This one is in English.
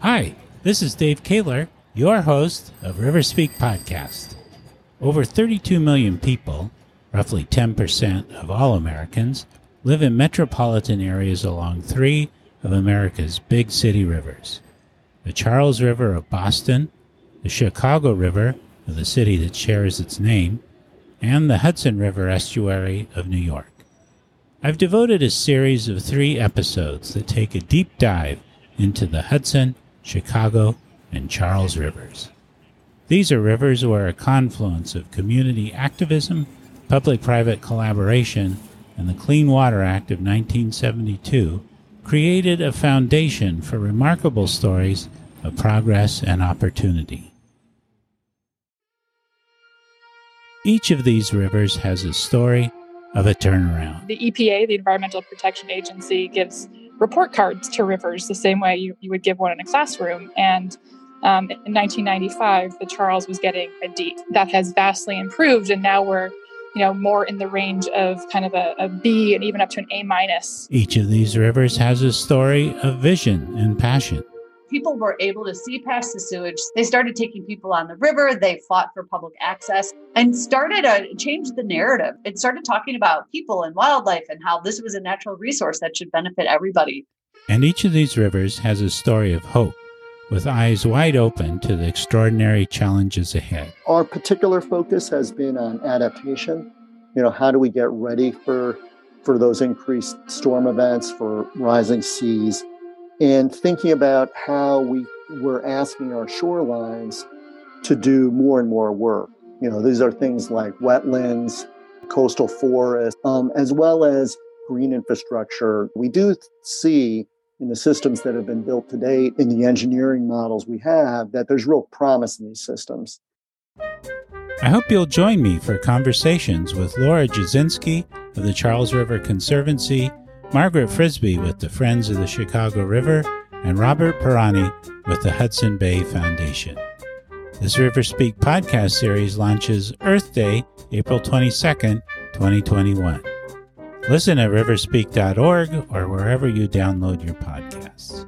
Hi, this is Dave Kaler, your host of River Speak Podcast. Over 32 million people, roughly 10% of all Americans, live in metropolitan areas along three of America's big city rivers the Charles River of Boston, the Chicago River of the city that shares its name, and the Hudson River estuary of New York. I've devoted a series of three episodes that take a deep dive into the Hudson, Chicago, and Charles Rivers. These are rivers where a confluence of community activism, public private collaboration, and the Clean Water Act of 1972 created a foundation for remarkable stories of progress and opportunity. Each of these rivers has a story of a turnaround. The EPA, the Environmental Protection Agency, gives report cards to rivers the same way you, you would give one in a classroom. And um, in 1995, the Charles was getting a D. That has vastly improved, and now we're you know more in the range of kind of a, a B and even up to an A minus. Each of these rivers has a story of vision and passion people were able to see past the sewage. They started taking people on the river. They fought for public access and started uh, to change the narrative. It started talking about people and wildlife and how this was a natural resource that should benefit everybody. And each of these rivers has a story of hope with eyes wide open to the extraordinary challenges ahead. Our particular focus has been on adaptation. You know, how do we get ready for for those increased storm events, for rising seas, and thinking about how we were asking our shorelines to do more and more work. You know, these are things like wetlands, coastal forests, um, as well as green infrastructure. We do see in the systems that have been built to date, in the engineering models we have, that there's real promise in these systems. I hope you'll join me for conversations with Laura Jasinski of the Charles River Conservancy Margaret Frisbie with the Friends of the Chicago River, and Robert Pirani with the Hudson Bay Foundation. This River Speak podcast series launches Earth Day, April 22nd, 2021. Listen at riverspeak.org or wherever you download your podcasts.